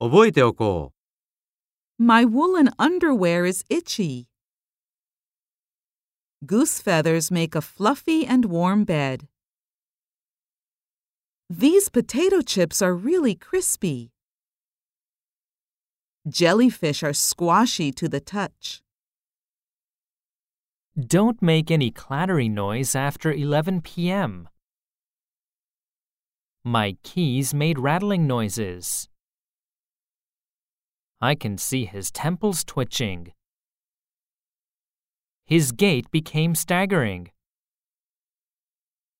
覚えておこ My woolen underwear is itchy. Goose feathers make a fluffy and warm bed. These potato chips are really crispy. Jellyfish are squashy to the touch. Don't make any clattering noise after 11 p.m. My keys made rattling noises. I can see his temples twitching. His gait became staggering.